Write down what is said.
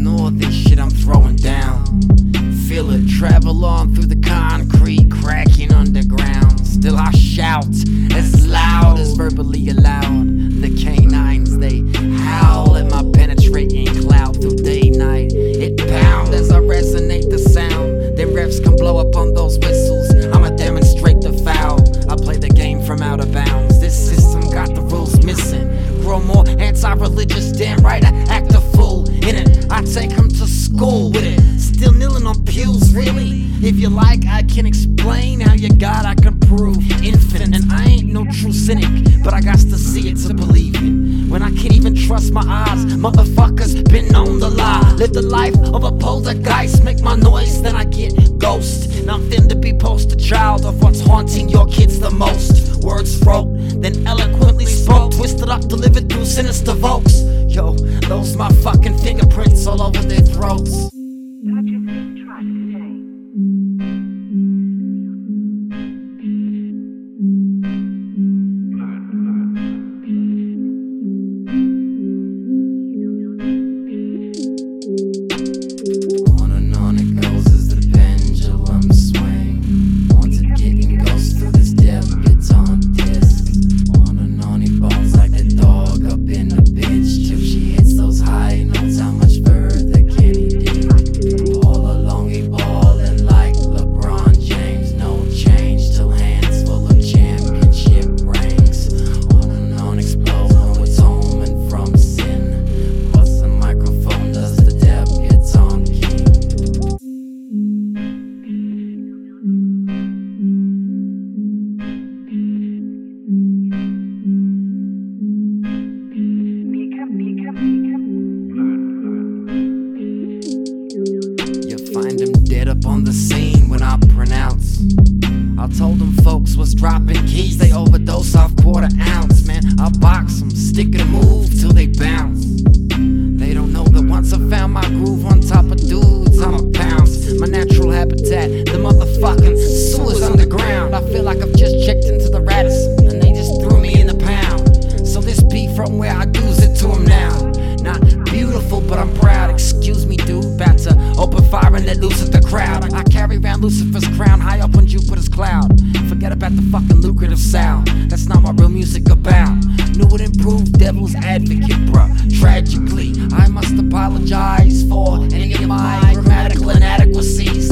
ignore this shit I'm throwing down. Feel it travel on through the concrete, cracking underground. Still I shout If you like, I can explain how you got, I can prove infinite. And I ain't no true cynic, but I got to see it to believe it. When I can't even trust my eyes, motherfuckers been known to lie. Live the life of a poltergeist, make my noise, then I get ghost. Nothing to be poster child of what's haunting your kids the most. Words wrote, then eloquently spoke, twisted up, delivered through sinister volts. Yo, those my fucking fingerprints all over their throats. Dropping keys, they overdose off quarter ounce, man. I box them, stick and move till they bounce. They don't know that once I found my groove on top of dudes, I'm a pounce. My natural habitat, the motherfucking sewers underground. I feel like I've just checked into the Radisson, and they just threw me in the pound. So this beat from where I do's it to 'em now. Not beautiful, but I'm proud. Excuse me, dude. About to open fire and let loose at the crowd. I carry around Lucifer's crown high up on Jupiter's cloud. Forget about the fucking lucrative sound. That's not what real music about. New and improved devil's advocate, bruh. Tragically, I must apologize for any of my grammatical inadequacies.